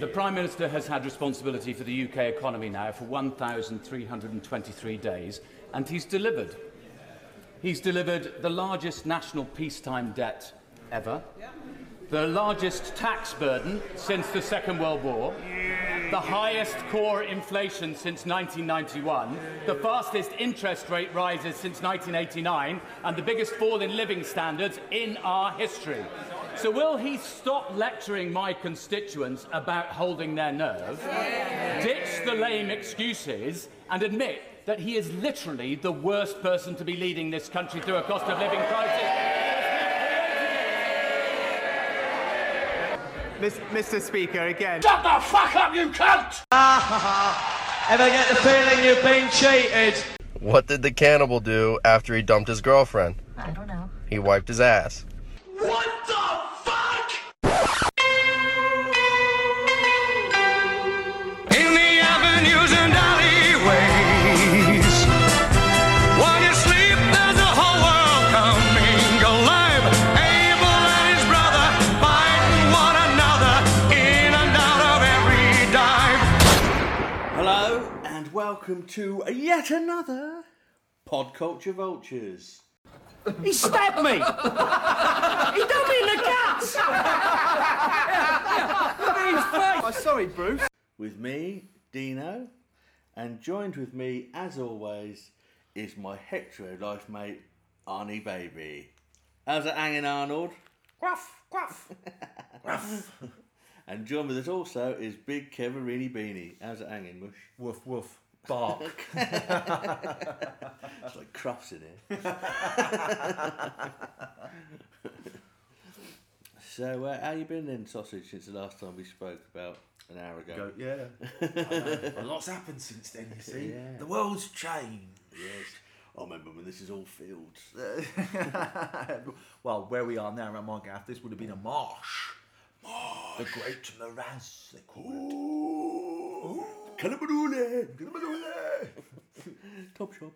the Prime Minister has had responsibility for the UK economy now for 1,323 days, and he's delivered. He's delivered the largest national peacetime debt ever, the largest tax burden since the Second World War, the highest core inflation since 1991, the fastest interest rate rises since 1989, and the biggest fall in living standards in our history. So, will he stop lecturing my constituents about holding their nerve, ditch the lame excuses, and admit that he is literally the worst person to be leading this country through a cost of living crisis? Mr. Speaker, again. Shut the fuck up, you cunt! Ever get the feeling you've been cheated? What did the cannibal do after he dumped his girlfriend? I don't know. He wiped his ass. What the avenues and alleyways, while you sleep, there's a whole world coming alive. Abel and his brother fighting one another in and out of every dive. Hello and welcome to yet another Pod Culture Vultures. He stabbed me! he done me in the guts! Oh, sorry, Bruce. With me, Dino, and joined with me, as always, is my hetero life mate, Arnie Baby. How's it hanging, Arnold? Gruff, gruff. And joined with us also is Big Keverini Beanie. How's it hanging, Mush? Woof, woof. Bark. It's like crufts in here. so, uh, how you been then, Sausage, since the last time we spoke about an hour ago? Go, yeah. A lot's happened since then, you see. Yeah. The world's changed. Yes. I remember when this is all fields. well, where we are now around Margath, this would have been a marsh. Marsh. The Great Morass, they call it. Calabarule! Calabarule! Top shop.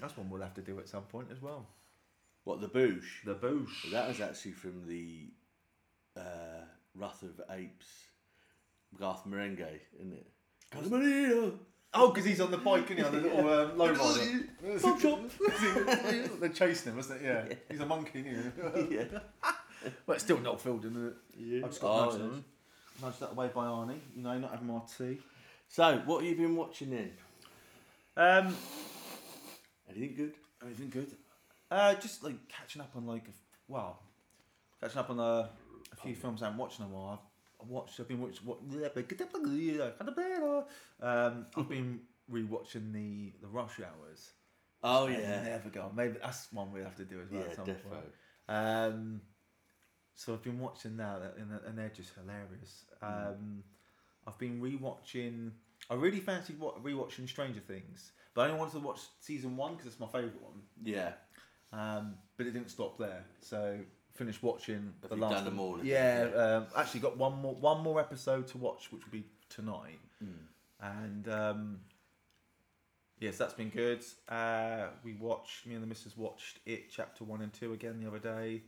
That's one we'll have to do at some point as well. What, the Boosh? The Boosh. That was actually from the Wrath of Apes, Garth Marenghi, isn't it? Calabarule! Oh, because he's on the bike, isn't he? On the little um, low rider. Top shop! They're chasing him, wasn't it? Yeah. He's a monkey, isn't he? yeah. But it's still not filled, isn't it? Yeah. I've just got Oh, nudged, yes. nudged that away by Arnie. You know, not having my tea. So, what have you been watching then? Um, Anything good? anything good? Uh, just like catching up on like, a f- well, catching up on uh, a few films I haven't watched in a while. I've watched. I've been watching. What? Um, I've been rewatching the the Rush Hours. Oh, yeah. never go. Maybe that's one we'll have to do as well. Yeah, at some defo. point. Um, so I've been watching now, that- and, and they're just hilarious. Mm. Um, I've been rewatching. I really fancied wa- rewatching Stranger Things, but I only wanted to watch season one because it's my favourite one. Yeah. Um, but it didn't stop there. So finished watching Have the you last. done them all? Yeah, um, actually got one more one more episode to watch, which will be tonight. Hmm. And um, yes, that's been good. Uh, we watched me and the missus watched it chapter one and two again the other day.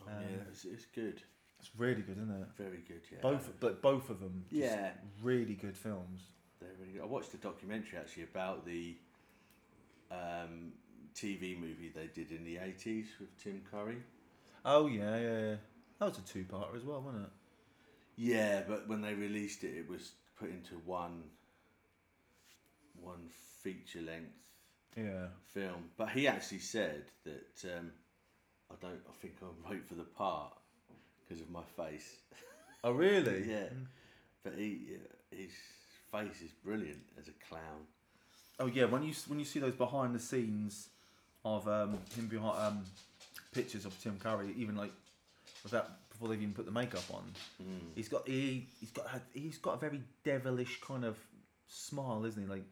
Oh, Um, yeah, it's, it's good. It's really good, isn't it? Very good, yeah. Both, but both of them, just Yeah. really good films. They're really good. I watched a documentary actually about the um, TV movie they did in the 80s with Tim Curry. Oh yeah, yeah, yeah. That was a two-parter as well, wasn't it? Yeah, but when they released it, it was put into one one feature length Yeah. film. But he actually said that um, I don't. I think I'm right for the part because of my face. Oh really? yeah, but he his face is brilliant as a clown. Oh yeah, when you when you see those behind the scenes of um, him behind um, pictures of Tim Curry, even like without before they've even put the makeup on, he's got he he's got a, he's got a very devilish kind of smile, isn't he? Like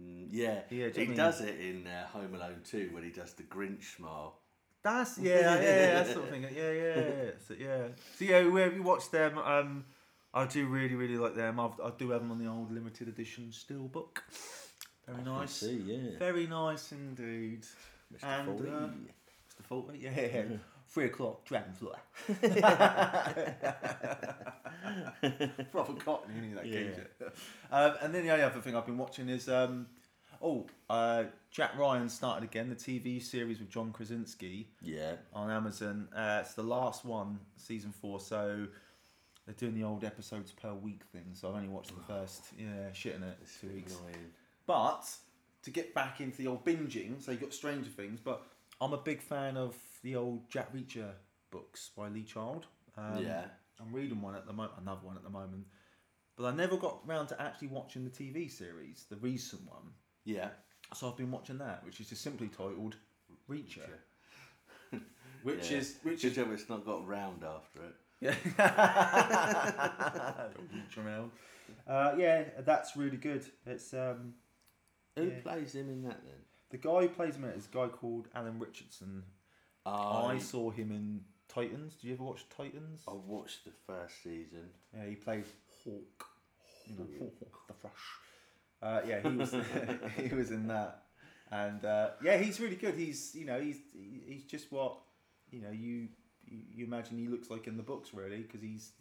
Mm, yeah, Yeah, do he mean- does it in uh, Home Alone 2 when he does the Grinch smile. that's yeah yeah, yeah that sort of thing. Yeah yeah yeah so, yeah. So yeah, we, watched them. Um, I do really really like them. I've, I do have them on the old limited edition steelbook. Very nice. see, yeah. Very nice indeed. Mr. And, uh, Mr. Fawlty, yeah. Three o'clock, Dragonfly. Proper cotton, you need that Yeah. yeah. um, and then the only other thing I've been watching is um, oh, uh, Jack Ryan started again the TV series with John Krasinski Yeah. on Amazon. Uh, it's the last one, season four. So they're doing the old episodes per week thing. So I've only watched the first. Yeah, shit in it. Two weeks. Annoying. But to get back into the old binging, so you got Stranger Things. But I'm a big fan of the old Jack Reacher books by Lee Child. Um, Yeah. I'm reading one at the moment, another one at the moment. But I never got round to actually watching the TV series, the recent one. Yeah. So I've been watching that, which is just simply titled Reacher. which Yeah. is which is it's not got round after it. yeah. Reach around. Uh, yeah, that's really good. It's um, Who Yeah. plays him in that then? The guy who plays him in it is a guy called Alan Ritchson. I, I saw him in Titans. Did you ever watch Titans? I watched the first season. Yeah, he played Hawk. You know, Hawk the Flash. Uh, yeah, he was he was in that, and uh, yeah, he's really good. He's you know he's he's just what you know you you, you imagine he looks like in the books really because he's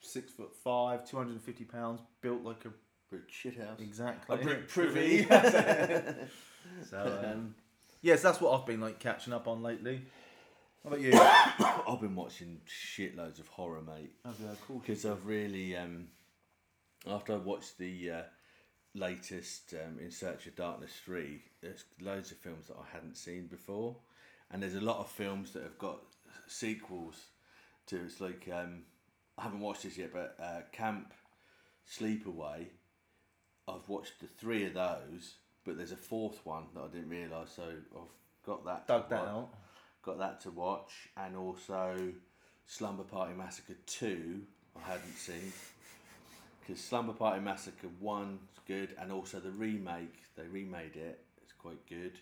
six foot five, two hundred and fifty pounds, built like a Brick shithouse. exactly A brick privy. so um, Um, yes, that's what I've been like catching up on lately. How about you? I've been watching shitloads of horror, mate. cool. Because I've really, um, after I watched the uh, latest um, In Search of Darkness 3, there's loads of films that I hadn't seen before. And there's a lot of films that have got sequels to. It's like, um, I haven't watched this yet, but uh, Camp Sleepaway, I've watched the three of those, but there's a fourth one that I didn't realise, so I've got that. Dug that watch out. got that to watch, and also Slumber Party Massacre 2, I hadn't seen. Because Slumber Party Massacre 1's good, and also the remake, they remade it, it's quite good.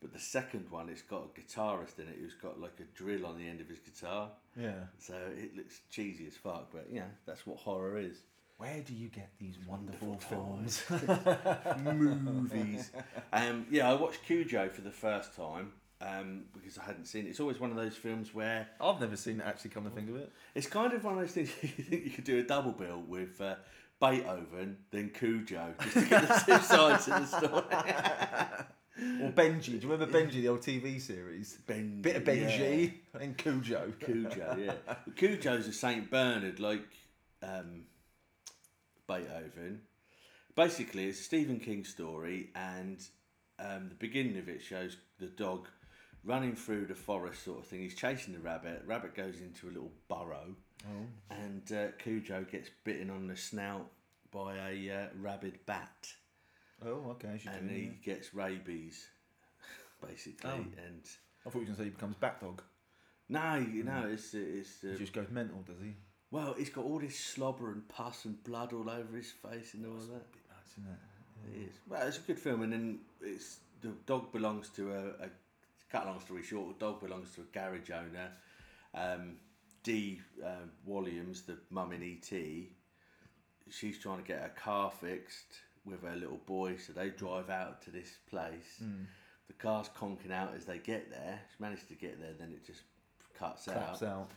But the second one, it's got a guitarist in it who's got like a drill on the end of his guitar. Yeah. So it looks cheesy as fuck, but yeah, that's what horror is. Where do you get these wonderful films? movies. um, yeah, I watched Cujo for the first time um, because I hadn't seen it. It's always one of those films where I've never seen it actually. Come to think of it. It's kind of one of those things you think you could do a double bill with uh, Beethoven, then Cujo, just to get the two sides of the story. Or Benji. Do you remember Benji, the old TV series? Benji, Bit of Benji and Cujo. Cujo, yeah. Cujo's a Saint Bernard, like um, Beethoven. Basically, it's a Stephen King story, and um, the beginning of it shows the dog running through the forest, sort of thing. He's chasing the rabbit. Rabbit goes into a little burrow, and uh, Cujo gets bitten on the snout by a uh, rabid bat, Oh, okay. And he yeah. gets rabies, basically. Oh. And I thought you were going to say he becomes back dog. no, you know, it's it's. Uh, He just goes mental, does he? Well, he's got all this slobber and pus and blood all over his face and all that. bit Nuts, isn't it? It is. Well, it's a good film, and then it's the dog belongs to a. a cut a long story short, the dog belongs to a garage owner. Um, Dee um, Williams, the mum in ET, she's trying to get her car fixed with her little boy, so they drive out to this place. The car's conking out as they get there. She managed to get there, then it just cuts Claps out out.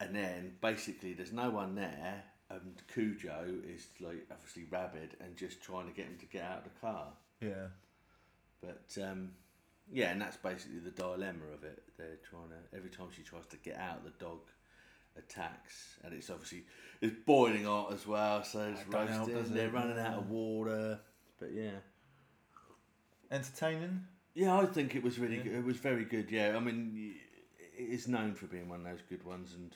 And then basically there's no one there and Cujo is like obviously rabid and just trying to get him to get out of the car Yeah. but um, yeah and that's basically the dilemma of it they're trying to every time she tries to get out the dog attacks and it's obviously it's boiling hot as well so it's help, roasting they're running out of water but yeah Entertaining. Yeah, I think it was really good. It was very good. Yeah, I mean, is known for being one of those good ones. And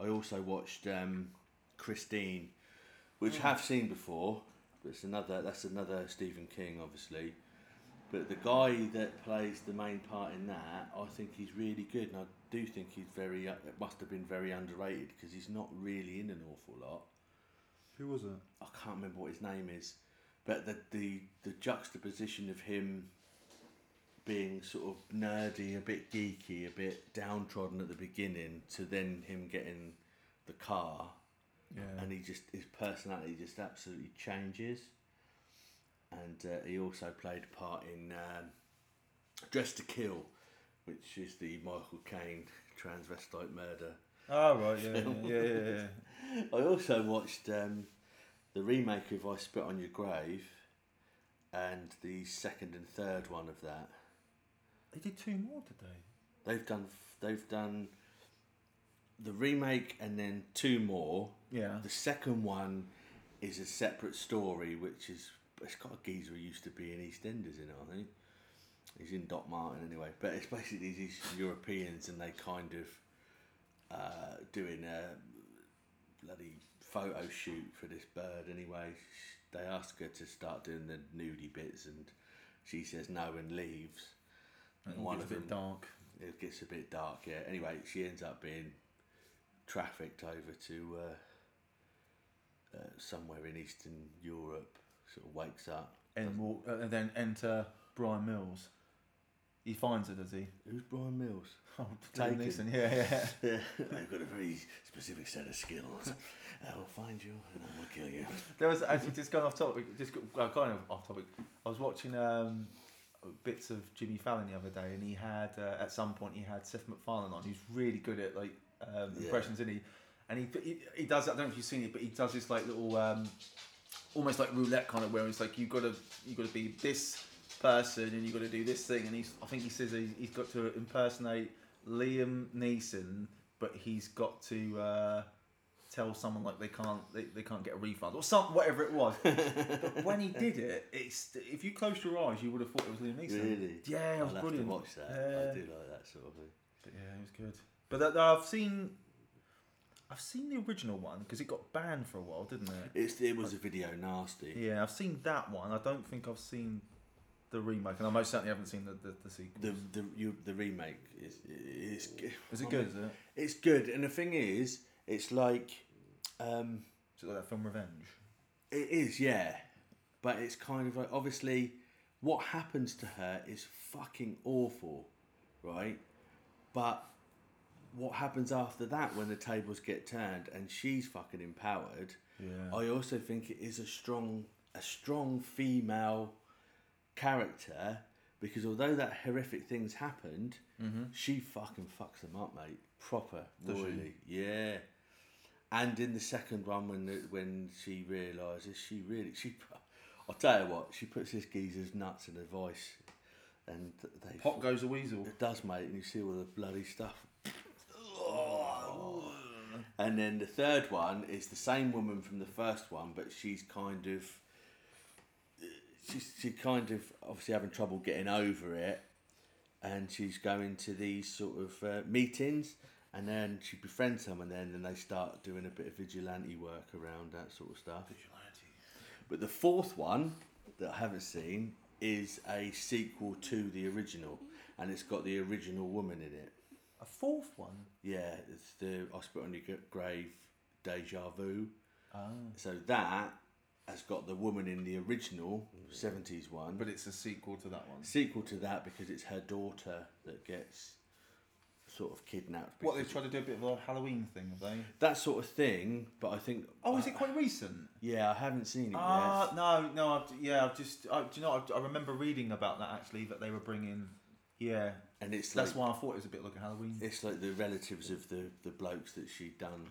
I also watched um, Christine, which Hmm. I have seen before. But it's another. That's another Stephen King, obviously. But the guy that plays the main part in that, I think he's really good, and I do think he's very. uh, It must have been very underrated because he's not really in an awful lot. Who was it? I can't remember what his name is, but the the the juxtaposition of him being sort of nerdy, a bit geeky, a bit downtrodden at the beginning, to then him getting the car, Yeah. and he just his personality just absolutely changes. And uh, he also played a part in um, Dress to Kill, which is the Michael Caine transvestite murder. Oh right, yeah, yeah, yeah, yeah. yeah. I also watched um, the remake of I Spit on Your Grave and the second and third one of that. They did two more today. They've done they've done the remake and then two more. Yeah. The second one is a separate story, which is it's got a geezer who used to be in EastEnders in it. I think he's in Doc Martin anyway. But it's basically these Europeans and they kind of uh, doing a bloody photo shoot for this bird anyway. They ask her to start doing the nudie bits and she says no and leaves. And one it's of a bit them- dark. it gets a bit dark, yeah. Anyway, she ends up being trafficked over to uh, uh, somewhere in Eastern Europe. Sort of wakes up. And walk, uh, and then enter Bryan Mills. He finds her, does he? Who's Bryan Mills? Oh. Liam Neeson, yeah, yeah. Yeah, I've got a very specific set of skills. I'll find you and I will kill you. There was actually just going off topic, just well, kind of off topic. I was watching um, bits of Jimmy Fallon the other day, and he had uh, at some point he had Seth MacFarlane on, He's really good at like um, Yeah. impressions, isn't he? And he, he he does. I don't know if you've seen it, but he does this like little, um, almost like roulette kind of, where it's like you got to you got to be this person and you got to do this thing, and he's I think he says he, he's got to impersonate Liam Neeson, but he's got to. Uh, tell someone like they can't they, they can't get a refund or some whatever it was. but when he did it, it's if you closed your eyes, you would have thought it was Liam Neeson. Really? Yeah, it I'll was have brilliant. to watch that. Yeah. I do like that sort of thing. But yeah, it was good. But that, I've seen I've seen the original one because it got banned for a while, didn't it? It's it was a video nasty. Yeah, I've seen that one. I don't think I've seen the remake, and I most certainly haven't seen the the, the sequel. The the you, the remake is is is it good? Is it? It's good, and the thing is, it's like um, Is it like that film Revenge? it is, yeah, but it's kind of like obviously what happens to her is fucking awful, right? But what happens after that when the tables get turned and she's fucking empowered? Yeah. I also think it is a strong, a strong female character because although that horrific things happened, she fucking fucks them up, mate. Proper, royally, yeah. And in the second one, when the, when she realizes she really she, I'll tell you what, she puts this geezer's nuts in her voice, and they Pop goes a weasel. it does, mate, and you see all the bloody stuff. And then the third one is the same woman from the first one, but she's kind of she's she kind of obviously having trouble getting over it, and she's going to these sort of uh, meetings, and then she befriends someone, then and they start doing a bit of vigilante work around that sort of stuff. Vigilante. But the fourth one that I haven't seen is a sequel to the original, and it's got the original woman in it. A fourth one. Yeah, it's the I Spit on Your Grave Deja Vu. Ah. So that has got the woman in the original 70s one. But it's a sequel to that one. sequel to that because it's her daughter that gets sort of kidnapped. What they've tried to do a bit of a Halloween thing, have they? that sort of thing, but I think. Oh, is it quite recent? Yeah, I haven't seen it Ah, yet. no, no. I've, yeah, I've just. I, do you know? I, I remember reading about that actually that they were bringing. Yeah, And it's that's like, why I thought it was a bit like a Halloween it's like the relatives of the, the blokes that she'd done.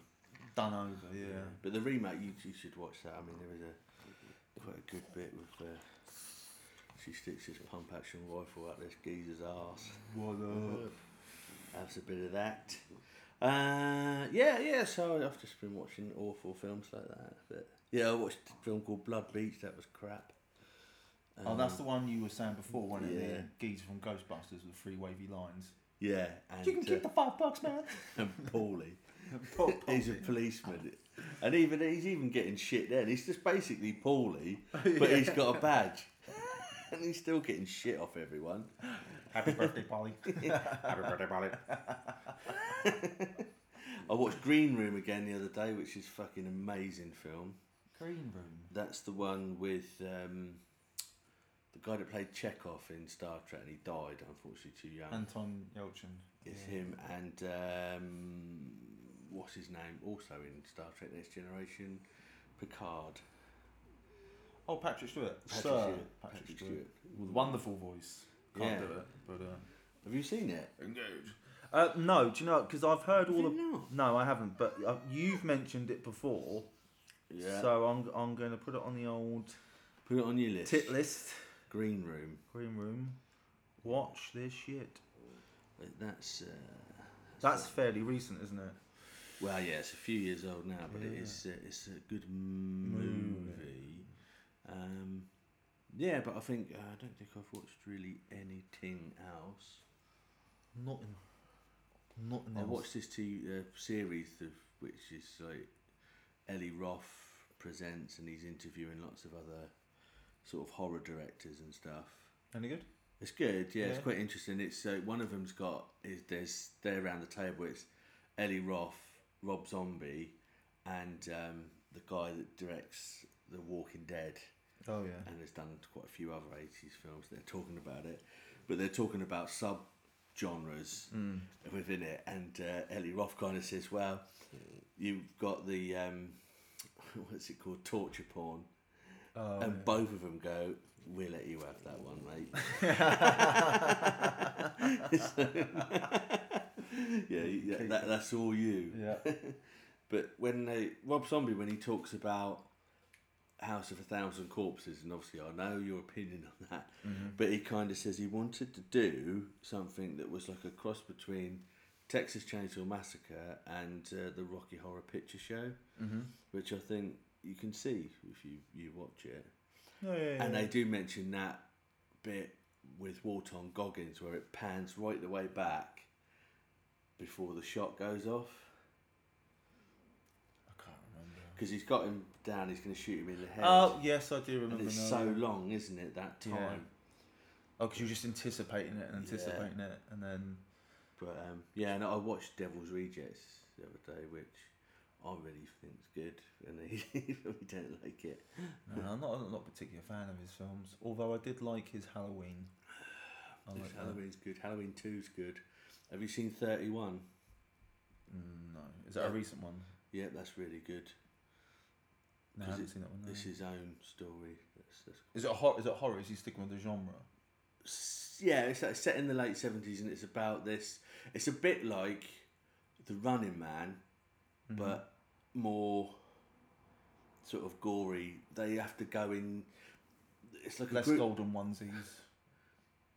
done over. Yeah. But the remake, you, you should watch that. I mean, there is a quite a good bit with. Uh, she sticks his pump action rifle up this geezer's arse. What up? Has a bit of that. Uh, yeah, yeah. So I've just been watching awful films like that. But yeah, I watched a film called Blood Beach. That was crap. Oh, that's the one you were saying before, wasn't it? The geezer from Ghostbusters with three wavy lines. Yeah, and You can keep the uh, five bucks, man. and Paulie. he's a policeman, and even he's even getting shit then. He's just basically Paulie, but he's got a badge, and he's still getting shit off everyone. Happy birthday, Polly. Happy birthday, Polly. I watched Green Room again the other day, which is fucking amazing film. Green room. That's the one with um, the guy that played Chekhov in Star Trek, and he died unfortunately too young. Anton Yelchin. it's him and um, what's his name? Also in Star Trek Next Generation, Picard. Oh, Patrick Stewart. Patrick Sir Stewart. Patrick, Patrick Stewart. Stewart. With wonderful voice. Can't Yeah. do it, but uh, Have you seen it? engage. Uh, no, do you know? Because I've heard all of. the. not? No, I haven't. But uh, you've mentioned it before, Yeah. so I'm I'm going to put it on the old Put it on your list. tit list. Green Room. Green room. Watch this shit. That's uh, That's fairly recent, isn't it? well, yeah, it's a few years old now, but it is uh, it's a good movie. Um, yeah, but I think uh, I don't think I've watched really anything else. Nothing. Nothing I else. watched this two uh, series of which is like Eli Roth presents, and he's interviewing lots of other sort of horror directors and stuff. Any good? It's good, yeah, It's quite interesting. It's uh, one of them's got is there's there around the table. It's Eli Roth, Rob Zombie, and um, the guy that directs The Walking Dead, Oh yeah. and has done quite a few other eighties films. They're talking about it, but they're talking about sub genres within it. And uh, Eli Roth kind of says, "Well, you've got the um, what's it called, torture porn." Oh, and both of them go, "We'll let you have that one, mate." yeah, yeah that, that's all you. Yeah. But when they Rob Zombie, when he talks about House of a Thousand Corpses, and obviously I know your opinion on that, but he kind of says he wanted to do something that was like a cross between Texas Chainsaw Massacre and uh, the Rocky Horror Picture Show, which I think you can see if you you watch it. Oh, yeah, yeah, And yeah. they do mention that bit with Walton Goggins where it pans right the way back before the shot goes off. I can't remember. Because he's got him down, he's going to shoot him in the head. Oh yes, I do remember. and it's now, so yeah. long, isn't it, that time? Yeah. Oh, because you're just anticipating it and anticipating it, and then But um, yeah, and I watched Devil's Rejects the other day, which I really think's good, and he really don't like it. no, I'm not I'm not a particular fan of his films. Although I did like his Halloween. I like that. Halloween's good. Halloween 2's good. Have you seen 31? Mm, no, is that a recent one? Yeah, that's really good. No, I 'Cause haven't it- seen that one. No. It's his own story. That's, that's Is it horror? Is it horror? Is he sticking with the genre? Yeah, it's like set in the late seventies, and it's about this. It's a bit like the Running Man, Mm-hmm. but more sort of gory. They have to go in. It's like Less a group. golden onesies.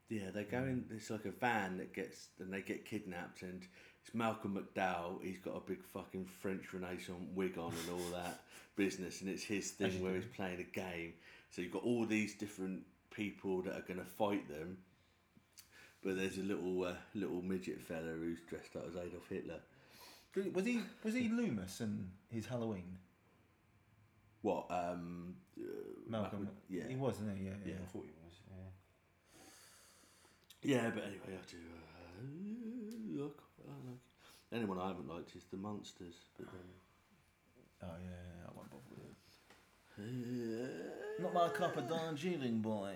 Yeah, they go in. It's like a van that gets, and they get kidnapped, and it's Malcolm McDowell. He's got a big fucking French Renaissance wig on and all that business, and it's his thing where he's playing a game. So you've got all these different people that are going to fight them, but there's a little uh, little midget fella who's dressed up as Adolf Hitler. Was he was he Loomis in his Halloween? What? Um, uh, Malcolm. Yeah, He was, wasn't he? Yeah, yeah. Yeah. I thought he was. Yeah. yeah. But anyway, I do. Uh, look, I like. Anyone I haven't liked is the monsters, but then. Oh yeah, yeah, I won't bother with it. Not my cup of Darjeeling, boy.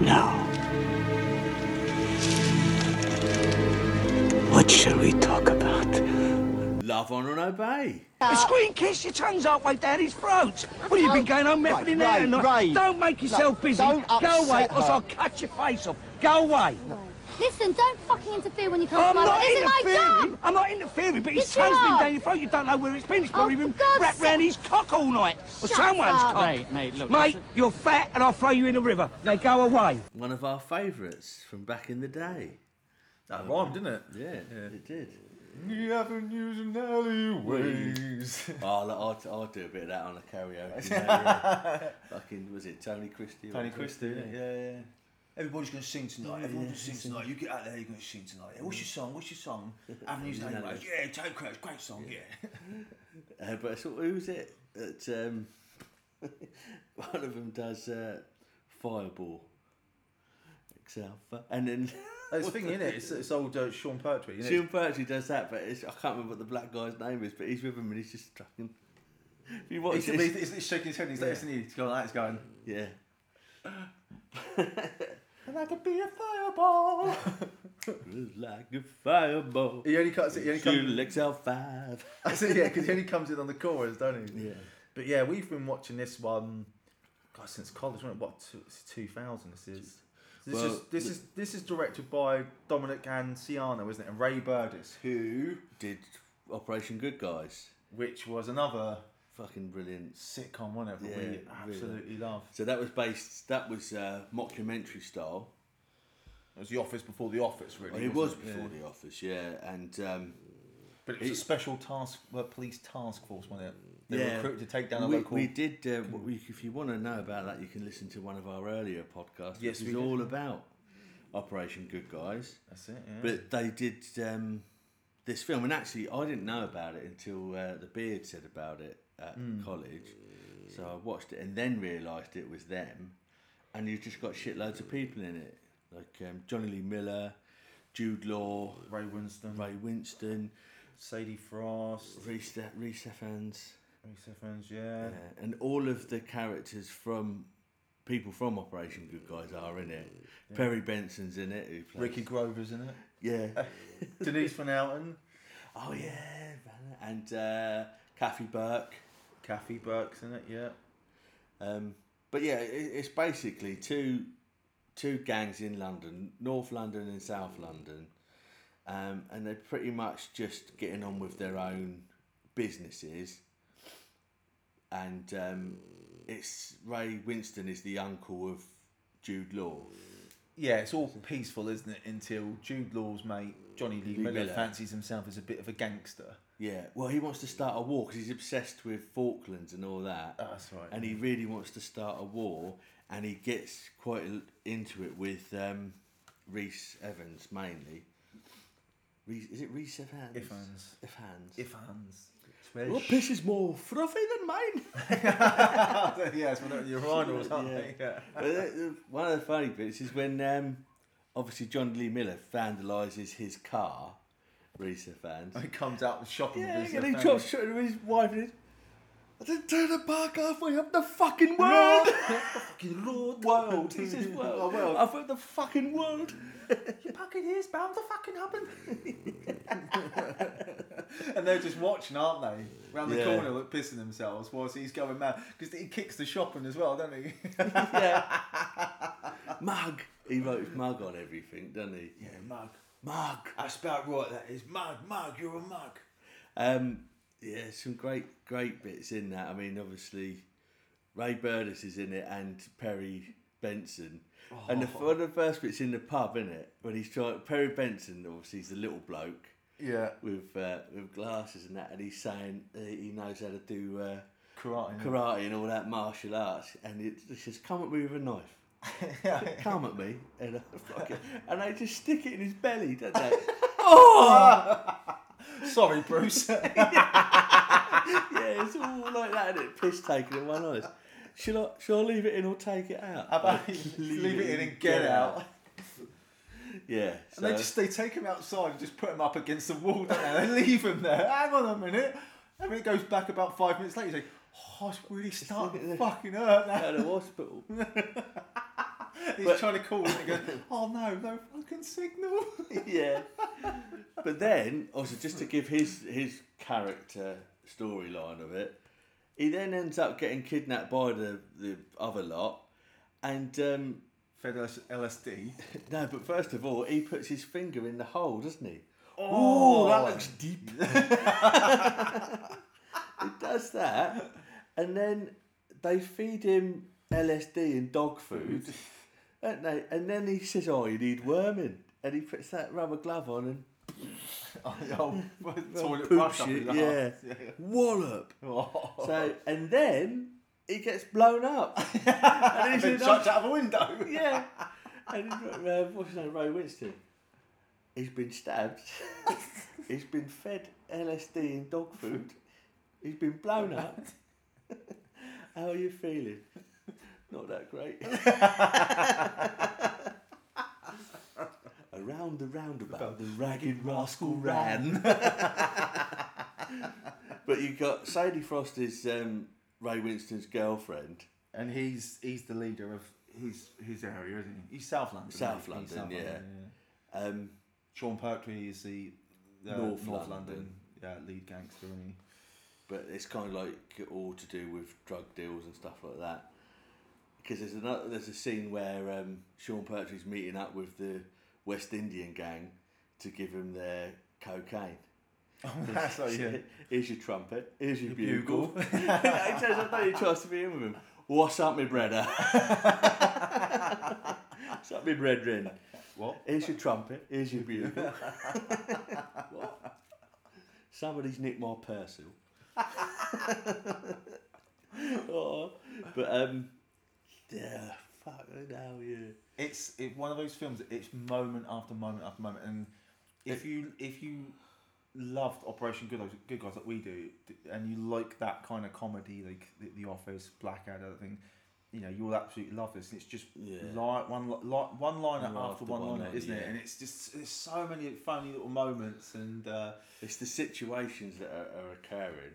No. What shall we talk about? Love, honour, and obey. The uh, screen kiss your tongue's halfway down his throat. What have you been going on meffing in there? Ray, tonight? Ray. Don't make yourself busy. don't Go away, upset or. I'll cut your face off. Go away. Listen, don't fucking interfere when you come I'm to my not This is my interfering. job! I'm not interfering, but his Yes, you tongue's been down your throat. You don't know where it's been. It's probably Oh, been for God's wrapped round his cock all night. Or Shut someone's up. cock. Mate, mate, look, Mate, listen. you're fat and I'll throw you in the river. Now go away. One of our favourites from back in the day. That rhymed, didn't it? Yeah, it did. New avenues and alleyways. Oh, I'll, I'll, I'll do a bit of that on a karaoke. yeah. Fucking, was it Tony Christie? Tony? Christie, yeah, yeah, yeah. Everybody's gonna sing tonight. Everyone's gonna sing tonight. You get out there, you're gonna sing tonight. Yeah, what's your song? What's your song? Avenues and alleyways. Yeah, Tony Craig's great song. Yeah. Uh, but so, who was it? That um, one of them does uh, Fireball. Excel, and then It's thing in it. It's, it's old uh, Sean Pertwee. Isn't Sean Pertwee does that, but it's, I can't remember what the black guy's name is, but he's with him and he's just fucking. If you watch He's, it, he's, he's, shaking his head. He's like, isn't he? He's going like, he's going. yeah. And I could be a fireball. like a fireball. he only cuts it. He only comes. Shoot XL5. I said, yeah, because he only comes in on the chorus, don't he? Yeah. But yeah, we've been watching this one, God, since college. Wasn't it? What? 2000. This is. This Well, is this is this is directed by Dominic and Anciano, isn't it? And Ray Burdis, who did Operation Good Guys. which was another Fucking brilliant. sitcom, wasn't it? Yeah, that we really. absolutely love. So that was based. That was uh, mockumentary style. It was The Office before The Office, really. Well, it was wasn't before Yeah. The Office, yeah, and um, But it was a special task, uh, police task force, wasn't it? They yeah, recruited to take down a we, local. We did. Uh, we, if you want to know about that, you can listen to one of our earlier podcasts. Yes, which we all about Operation Good Guys. That's it. Yeah. But they did um, this film, and actually, I didn't know about it until uh, the Beard said about it at Hmm. college. So I watched it and then realised it was them, and you've just got shitloads of people in it, like um, Jonny Lee Miller, Jude Law, Ray Winstone, Ray Winstone, Sadie Frost, Rhys, Rhys Evans, Rhys Evans, yeah. yeah, and all of the characters from people from Operation Good Guys are in it. Perry Benson's in it. Who plays, Ricky Grover's in it. yeah. Denise Van Outen, Oh yeah, and uh, Kathy Burke. Kathy Burke's in it. Yeah. Um, but yeah, it, it's basically two two gangs in London, North London and South London, um, and they're pretty much just getting on with their own businesses. And um, it's Ray Winstone is the uncle of Jude Law. Yeah, it's all peaceful, isn't it? Until Jude Law's mate Jonny Lee Lee Miller, Miller. fancies himself as a bit of a gangster. Yeah, well, he wants to start a war because he's obsessed with Falklands and all that. That's right. and he really wants to start a war, and he gets quite into it with um, Rhys Evans mainly. Rhys, is it Rhys Evans? Evans. Evans. Ifans. Your piss is more fluffy than mine. yeah, it's one of your rivals, aren't they? Yeah. The- the- One of the funny bits is when um, obviously John Lee Miller vandalises his car, Rhys Evans. He comes out shopping Yeah, with his and he family. drops shit with his wife and his, I didn't turn the park halfway up the fucking world. Fucking Lord. world. He says world. Oh, world. I thought the fucking world. Your packet is bound to fucking happen. and they're just watching, aren't they? Round the Yeah. corner, like, pissing themselves whilst he's going mad. Because he kicks the shopping as well, doesn't he? yeah. Mug. He wrote mug on everything, doesn't he? yeah, mug. Mug. That's about right, that is mug, mug, you're a mug. Um, yeah, some great, great bits in that. I mean, obviously, Ray Burdis is in it and Perry Benson. And the, one of the first bits in the pub, isn't it? When he's trying, Perry Benson, obviously, he's a little bloke Yeah. with uh, with glasses and that, and he's saying uh, he knows how to do uh, Karate. karate and all that martial arts, and it, it says, "Come at me with a knife." Come at me, and, I fucking, and they just stick it in his belly, don't they? oh. Sorry, Bruce. yeah, it's all like that, and it piss taking in one eyes. Shall I, shall I leave it in or take it out? How about you leave it in and get out? Yeah, And they just they take him outside and just put him up against the wall, don't they? They leave him there. Hang on a minute. And then it goes back about five minutes later. You say, "Oh, it's really starting to fucking hurt now." at the hospital. He's But- trying to call and he goes, "Oh no, no fucking signal." yeah. But then, also, just to give his his character storyline of it, he then ends up getting kidnapped by the, the other lot. And, um, Fed us LSD. no, but first of all, he puts his finger in the hole, doesn't he? Oh, that looks deep. he does that, and then they feed him LSD and dog food, don't they? And then he says, "Oh, you need worming," and he puts that rubber glove on and Oh, the oh, toilet brush up you, his arse. yeah, wallop. Oh. So, and then he gets blown up, and he's in chucked out of a window. yeah. And uh, what's his name? Ray Winstone. He's been stabbed. he's been fed LSD and dog food. He's been blown up. How are you feeling? Not that great. Around the roundabout, the ragged rascal ran. but you got Sadie Frost is um, Ray Winstone's girlfriend. And he's he's the leader of his his area, isn't he? He's South London. South isn't he? He's London, yeah. yeah. Um, Sean Pertwee is the uh, North North, London. London. yeah, lead gangster, he? but it's kind of like all to do with drug deals and stuff like that. because there's another there's a scene where um, Sean Pertwee's meeting up with the West Indian gang to give him their cocaine. Oh, that's like, yeah. Here's your trumpet. Here's your, bugle. bugle. he says, I know tries to be in with him. What's up, my brother? What's up, my brethren? What? Here's your trumpet. Here's your bugle. what? Somebody's nicked my parcel. oh, but um, yeah, fuck hell, yeah. It's it, one of those films. It's moment after moment after moment, and if you if you loved Operation Good Guys, Good Guys like we do, and you like that kind of comedy, like The, the Office, Blackadder thing, you know you'll absolutely love this. And it's just Yeah. li- one li- li- one liner after after one one liner, isn't it? And it's just there's so many funny little moments, and uh, It's the situations that are, are occurring.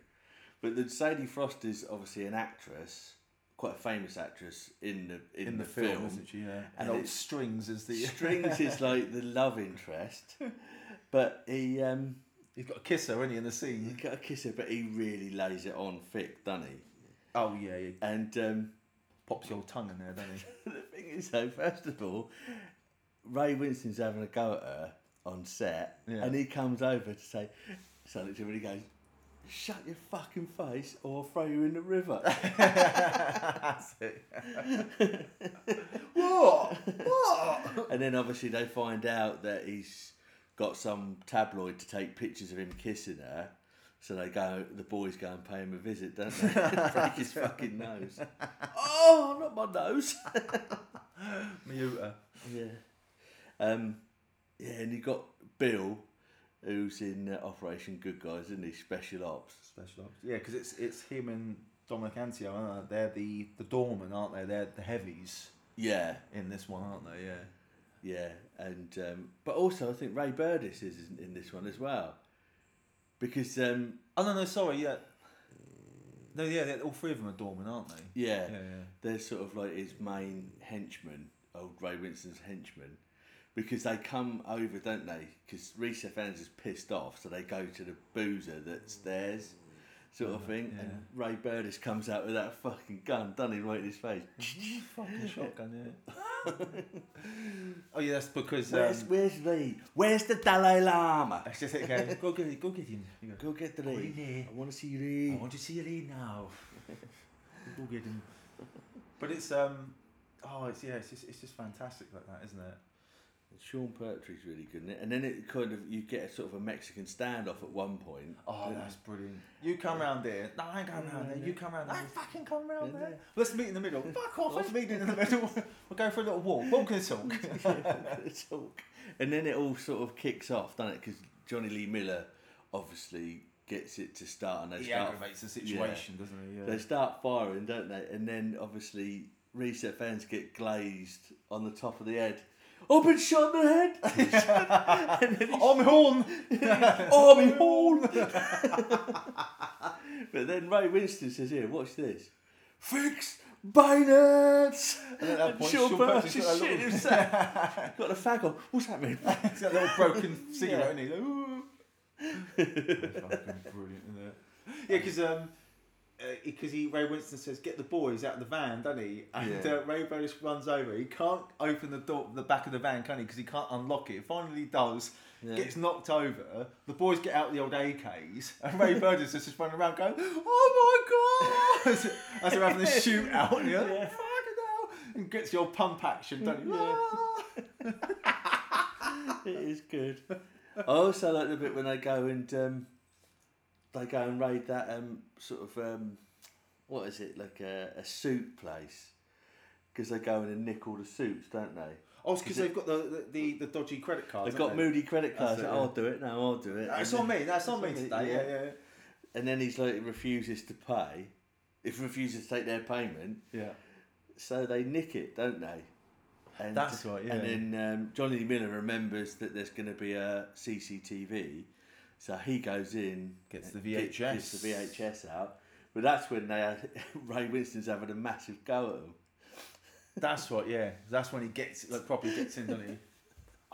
But the Sadie Frost is obviously an actress, quite a famous actress in the in, in, the, film, isn't she? Yeah. And, And old Strings is the Strings is like the love interest, but he um He's got a kisser, isn't he, in the scene? he scene? got a kiss her, but he really lays it on thick, doesn't he? Oh yeah, he And um, pops your tongue in there, doesn't he? the thing is, though, first of all, Ray Winstone's having a go at her on set, Yeah. and he comes over to say something to him, and he goes, "Shut your fucking face, or I'll throw you in the river." That's it. what? What? and then obviously they find out that he's got some tabloid to take pictures of him kissing her. So they go, the boys go and pay him a visit, don't they? Break his fucking nose. Oh, not my nose. Miuta. yeah. Um, yeah, and you got Bill, who's in uh, Operation Good Guys, isn't he? Special Ops. Special ops. Yeah, because it's it's him and Dominic Anciano, aren't they? They're the the doormen, aren't they? They're the heavies Yeah, in this one, aren't they? Yeah. Yeah, and um, but also I think Ray Burdis is in- in this one as well, because um, Oh no, no, sorry, yeah. No, yeah, all three of them are doormen, aren't they? yeah, Yeah, yeah. they're sort of like his main henchmen, old Ray Winstone's henchmen, because they come over, don't they? Because Rhys Evans is pissed off, so they go to the boozer that's theirs, sort of thing. And Ray Burdis comes out with that fucking gun, doesn't he, right in his face? Fucking shotgun, yeah. oh yeah, that's because um, Where's, where's Lee? Where's the Dalai Lama? that's just it. Go get go get him. You go, Go get Go Lee. I want to see Lee. I want to see lead now. go get him. But it's um, oh, it's yeah, it's just it's just fantastic like that, isn't it? Sean Pertwee's really good in it, and then it kind of you get a sort of a Mexican standoff at one point. Oh, that's brilliant. You come round here. No, I ain't coming round there. You come round there. I fucking come round there. Let's meet in the middle. Fuck off. Let's meet in the middle. We'll go for a little walk. Walk and talk. talk. And then it all sort of kicks off, doesn't it? Because Jonny Lee Miller obviously gets it to start, and they he start aggravates the situation, doesn't he? Yeah. They start firing, don't they? And then obviously Rhys Ifans get glazed on the top of the head. I've shot in the head. and then he's, On horn. oh, my horn. but then Ray Winstone says, "Here, watch this. Fix bayonets." And at that point, Sean Sean Pertwee Pertwee's got a shit little- himself. got a fag on. What's happening? He's got a little broken cigarette and he's like, ooh. Fucking brilliant, isn't it? Yeah, because um, because he Ray Winstone says get the boys out of the van, doesn't he? And Yeah. uh, Ray Burdis runs over. He can't open the door, the back of the van, can he? Because he can't unlock it. Finally, he does. Gets knocked over. The boys get out the old AKs, and Ray Burdis is just running around going, "Oh my god!" As they're having a shootout, "Fucking hell!" And gets your pump action, don't you? Ah. it is good. I also like the bit when they go and um, they go and raid that um, sort of um, what is it like a, a suit place because they go in and nick all the suits, don't they? Oh, it's because they've got the, the, the, dodgy credit cards. They've got they? moody credit cards. It, I'll do it. No, I'll do it. That's And on then- me. That's on me today. Yeah, yeah, And then he's like refuses to pay. If refuses to take their payment, yeah. so they nick it, don't they? And, That's right, yeah. And then um, Jonny Miller remembers that there's going to be a CCTV, so he goes in, Gets the VHS. gets the VHS out. But that's when they had, Ray Winstone's having a massive go at him. That's what, Yeah, that's when he gets like properly gets in, doesn't he?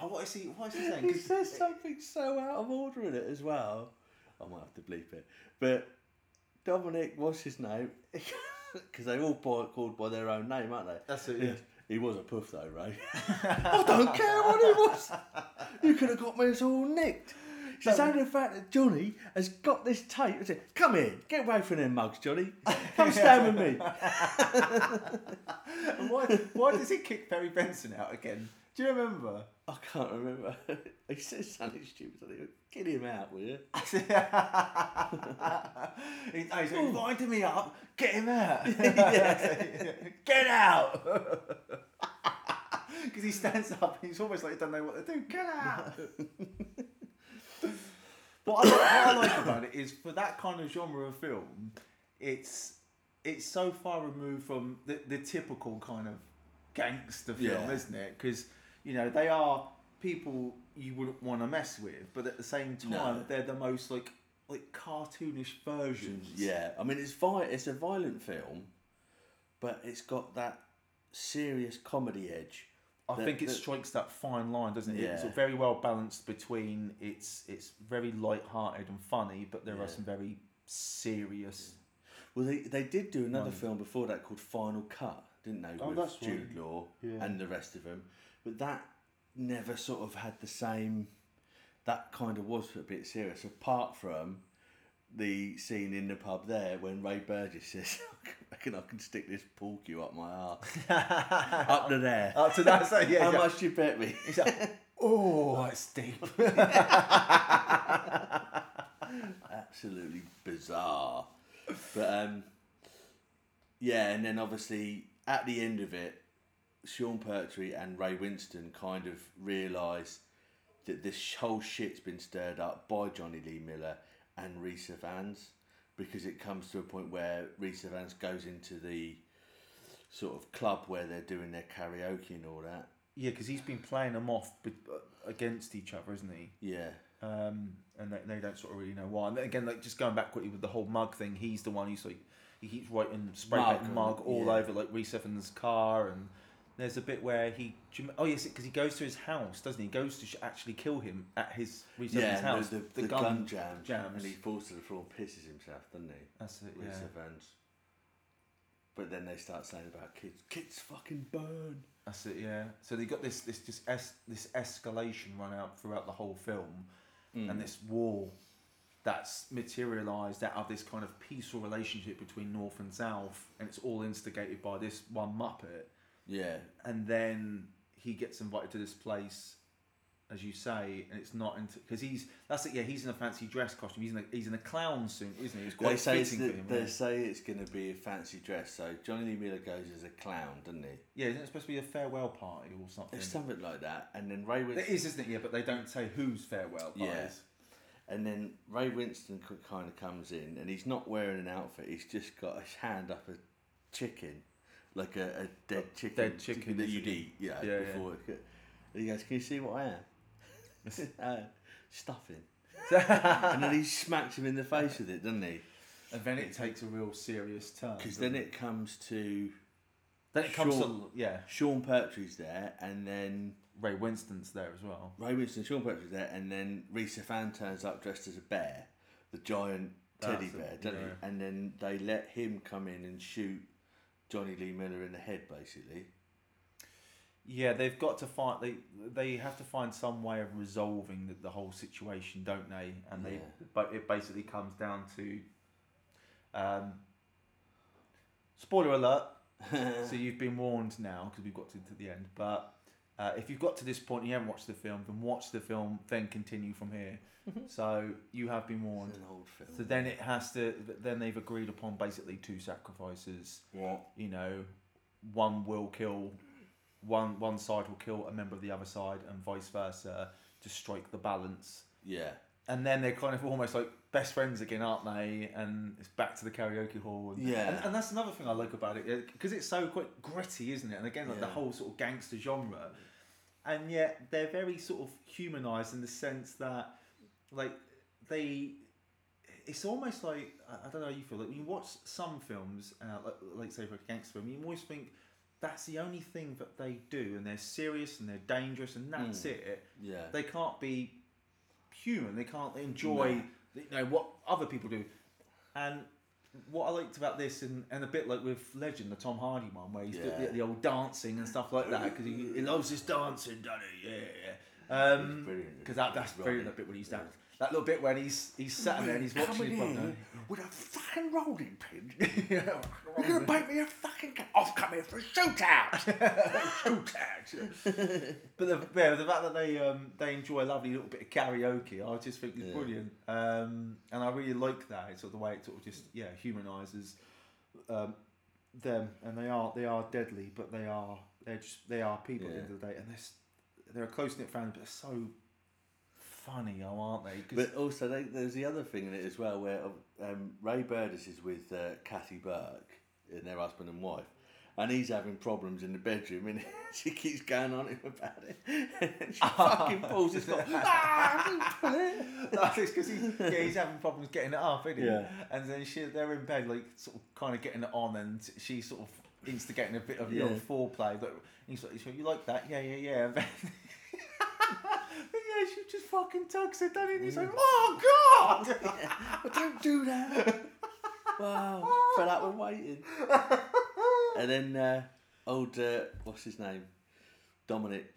Oh, what is he? What is he saying? He says something so out of order in it as well. I might have to bleep it. But Dominic, what's his name? because they all by, called by their own name, aren't they? That's it, He- yeah. He was a puff though, Ray. I don't care what he was. You could have got me us all nicked. It's only the fact that Johnny has got this tape. and said, Come here, get away from them mugs, Johnny. Come stand with me. And why, why does he kick Perry Benson out again? Do you remember? I can't remember. he says something stupid. I think, Get him out, will you? He- oh, he's like, winding me up. Get him out. Get out. Because he stands up and he's almost like he doesn't know what to do. Get out. What, I, what I like about it is for that kind of genre of film, it's it's so far removed from the, the typical kind of gangster film, Yeah. isn't it? Because you know they are people you wouldn't want to mess with, but at the same time No. they're the most like like cartoonish versions. Yeah, I mean it's vi- it's a violent film, but it's got that serious comedy edge. I that- think it that- strikes that fine line, doesn't it? It's very well balanced between it's it's very light-hearted and funny, but there are some very serious. Well, they they did do another Right. film before that called Final Cut, didn't they? Oh, with that's Jude right. Law Yeah. and the rest of them, but that never sort of had the same. That kind of was a bit serious, apart from the scene in the pub there when Ray Burdis says, "I reckon I can stick this pork you up my arse, up to there, Up to that, so, yeah, How yeah. much do you bet me? He's like, oh, that's deep. absolutely bizarre. But um, yeah, and then obviously at the end of it, Sean Pertwee and Ray Winstone kind of realise that this whole shit's been stirred up by Jonny Lee Miller and Rhys Ifans because it comes to a point where Rhys Ifans goes into the sort of club where they're doing their karaoke and all that. yeah, because he's been playing them off against each other, isn't he? Yeah. Um, and they, they don't sort of really know why. And then again, like just going back quickly with the whole mug thing, he's the one who's like he keeps writing spray and- mug all yeah. over like Rhys Ifans' car, and there's a bit where he do you rem- oh yes, because he goes to his house, doesn't he? He goes to sh- actually kill him at his Yeah, house. the, the, gun, jams, jams. and he falls to the floor and pisses himself, doesn't he? That's it, yeah. Ifans. But then they start saying about kids. Kids fucking burn. That's it, yeah. So they got this this just es- this escalation run out throughout the whole film, Mm. and this war that's materialised out of this kind of peaceful relationship between North and South, and it's all instigated by this one Muppet. Yeah. And then he gets invited to this place, as you say, and it's not into because he's that's it. Yeah, he's in a fancy dress costume. He's in a he's in a clown suit, isn't he? It's They say, fitting the, for him. they yeah. say it's going to be a fancy dress. So Jonny Lee Miller goes as a clown, doesn't he? Yeah, isn't it supposed to be a farewell party or something? It's something like that. And then Ray It Winstone. is, isn't it? Yeah, but they don't say whose farewell party. Yeah. And then Ray Winstone kind of comes in, and he's not wearing an outfit. He's just got his hand up a chicken, like a, a dead chicken, Dead chicken, that you'd eat. Yeah, yeah. before. It, and he goes, "Can you see what I am?" uh, stuffing. and then he smacks him in the face with it, doesn't he? And then it takes a real serious turn. Because then it comes to. Then it comes Sean, to- yeah. Sean Pertwee's there, and then Ray Winstone's there as well. Ray Winstone, Sean Pertwee's there, and then Rhys Ifans turns up dressed as a bear, the giant teddy That's bear, doesn't yeah. he? And then they let him come in and shoot Jonny Lee Miller in the head, basically. Yeah, they've got to find they they have to find some way of resolving the, the whole situation, don't they? And they Yeah. but it basically comes down to um spoiler alert. so you've been warned now because we've got to, to the end. But uh, if you've got to this point and you haven't watched the film, then watch the film, then continue from here. so you have been warned. an old film. So then it has to. Then they've agreed upon basically two sacrifices. What? You know, one will kill. One one side will kill a member of the other side, and vice versa, to strike the balance. Yeah. And then they're kind of almost like best friends again, aren't they? And it's back to the karaoke hall. And, Yeah. And, and that's another thing I like about it because it's so quite gritty, isn't it? And again, like the whole sort of gangster genre, and yet they're very sort of humanized in the sense that, like, they. It's almost like I I don't know how you feel. Like when you watch some films, uh, like, like say for a gangster film, you always think that's the only thing that they do, and they're serious and they're dangerous, and that's Mm. it. Yeah. They can't be human. They can't enjoy No. you know what other people do. And what I liked about this, and, and a bit like with Legend, the Tom Hardy one, where he's Yeah. the, the old dancing and stuff like that, because he, he loves his dancing, doesn't he? Yeah, yeah. Um, brilliant. because that, that's He's brilliant. That bit when he's dance. That little bit when he's he's sat there and he's watching his with a fucking rolling pin. You're gonna bake me a fucking. I've for a shootout. shootout. But the, yeah, the fact that they um, they enjoy a lovely little bit of karaoke, I just think is Yeah. brilliant. Um, and I really like that. It's sort of the way it sort of just yeah humanises um, them, and they are they are deadly, but they are they're just they are people at the end of the day, and they're they're a close knit family, but they're so funny, oh, aren't they? But also, they, there's the other thing in it as well, where um, Ray Burdis is with uh, Kathy Burke, and their husband and wife, and he's having problems in the bedroom, and she keeps going on him about it. and she fucking pulls his got, ah, pull it. It's because he, yeah, he's having problems getting it up, isn't he? Yeah. And then she, they're in bed, like sort of kind of getting it on, and she's sort of instigating a bit of Yeah. old foreplay. But he's like, "You like that? Yeah, yeah, yeah." And then- yeah, she just fucking tugs it, he? And he's like, "Oh God!" But don't do that. wow, fed up with waiting. And then uh, old, uh, what's his name? Dominic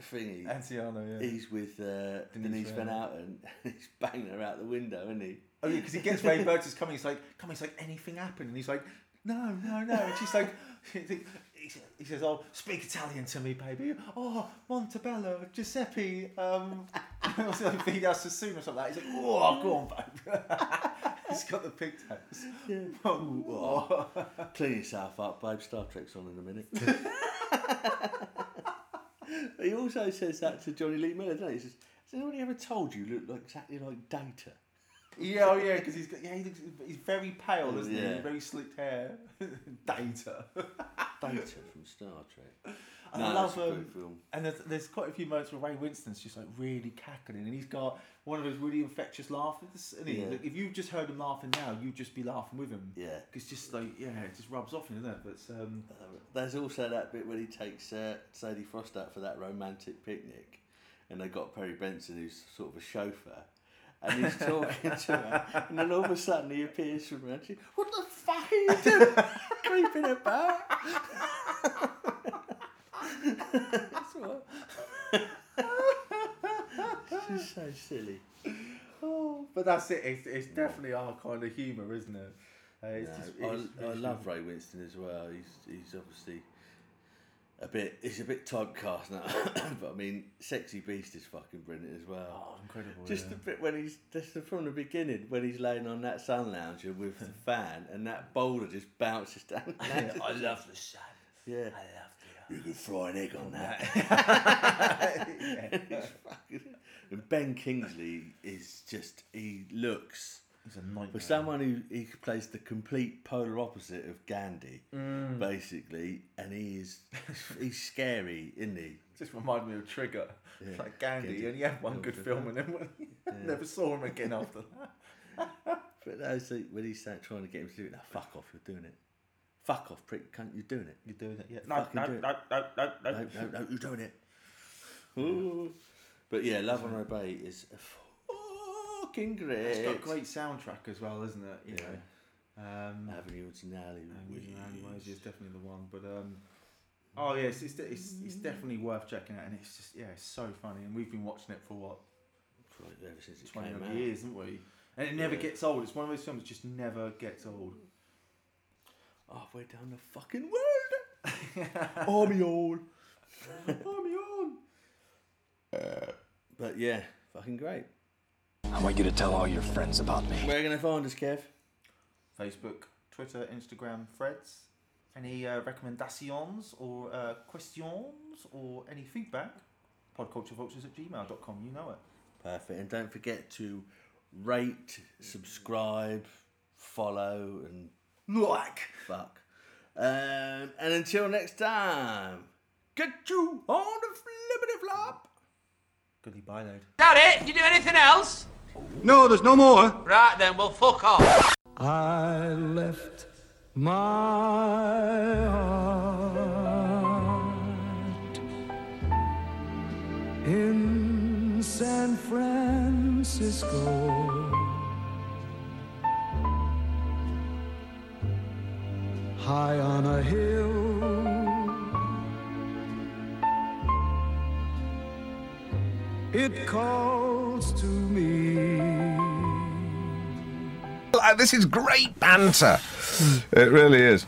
Thingy. Anciano, yeah. He's with uh, Denise Denise Van Outen. He's banging her out the window, isn't he? Oh yeah, because he gets Ray Burdis coming. He's like, "Come." He's like, "Anything happened?" And he's like, "No, no, no." And she's like, he says, "Oh, speak Italian to me, baby." Oh, Montebello, Giuseppe. Um, what's the other thing? That's soon or something. Like that. He's like, "Oh, go on, babe." he's got the pigtails. Yeah. Oh. Clean yourself up, babe. Star Trek's on in a minute. he also says that to Jonny Lee Miller, doesn't he? He says, Has anybody ever told you you look like exactly like Data? Yeah, oh yeah, because he's got yeah, he looks, he's very pale, isn't he? Yeah. Very slicked hair. Data. Data from Star Trek. And No, I love um, film. and there's, there's quite a few moments where Ray Winstone's just like really cackling, and he's got one of those really infectious laughs. And Yeah. like, if you just heard him laughing now, you'd just be laughing with him. Yeah. it's just like yeah, it just rubs off, isn't it? But um, There's also that bit when he takes uh, Sadie Frost out for that romantic picnic, and they got Perry Benson, who's sort of a chauffeur, and he's talking to her, and then all of a sudden he appears from her, and she, "What the fuck are you doing, creeping about?" That's She's so silly. oh, but that's it. It's, it's definitely our kind of humour, isn't it? Uh, it's No, just, I, it's I really love Ray Winstone as well. He's he's obviously a bit he's a bit typecast now, but I mean, Sexy Beast is fucking brilliant as well. Oh, incredible. Just yeah. the bit when he's just from the beginning when he's laying on that sun lounger with the fan and that boulder just bounces down. I love the sun. Yeah, I love. You could fry an egg on that. And Ben Kingsley is just he looks. He's a nightmare. For someone who he plays the complete polar opposite of Gandhi, Mm. basically, and he is he's scary, isn't he? Just reminded me of Trigger. Yeah. Like Gandhi, Gandhi. he only had one good film, and then never saw him again after that. But that's like when he's trying to get him to do it. Now, fuck off! You're doing it. Fuck off, prick! Can't you're doing it? You're doing it, yeah. Fucking No, do no, it. no, no, no, no. No, no, no, you're doing it. Ooh. But yeah, Love and Obey is fucking great. It's got a great soundtrack as well, isn't it? You Yeah. know, um, Avenue and Alley. Avenue Alleyways is definitely the one. But um, oh yeah, it's, it's, it's, it's definitely worth checking out, and it's just yeah, it's so funny. And we've been watching it for what Ever since it twenty came odd out. years, haven't we? And it never Yeah. gets old. It's one of those films that just never gets old. Halfway down the fucking world. Army on. Army on. But yeah, fucking great. I want you to tell all your friends about me. Where are you gonna find us, Kev? Facebook, Twitter, Instagram, Threads. Any uh, recommendations or uh, questions or any feedback? Podculturevultures at gmail.com. You know it. Perfect. And don't forget to rate, subscribe, follow, and Like. fuck. Um, and until next time, get you on the flippity flop. Goodly bye, lad. That it? Did you do anything else? No, there's no more. Right then, well, fuck off. I left my heart in San Francisco. High on a hill. It calls to me. Uh, This is great banter. It really is.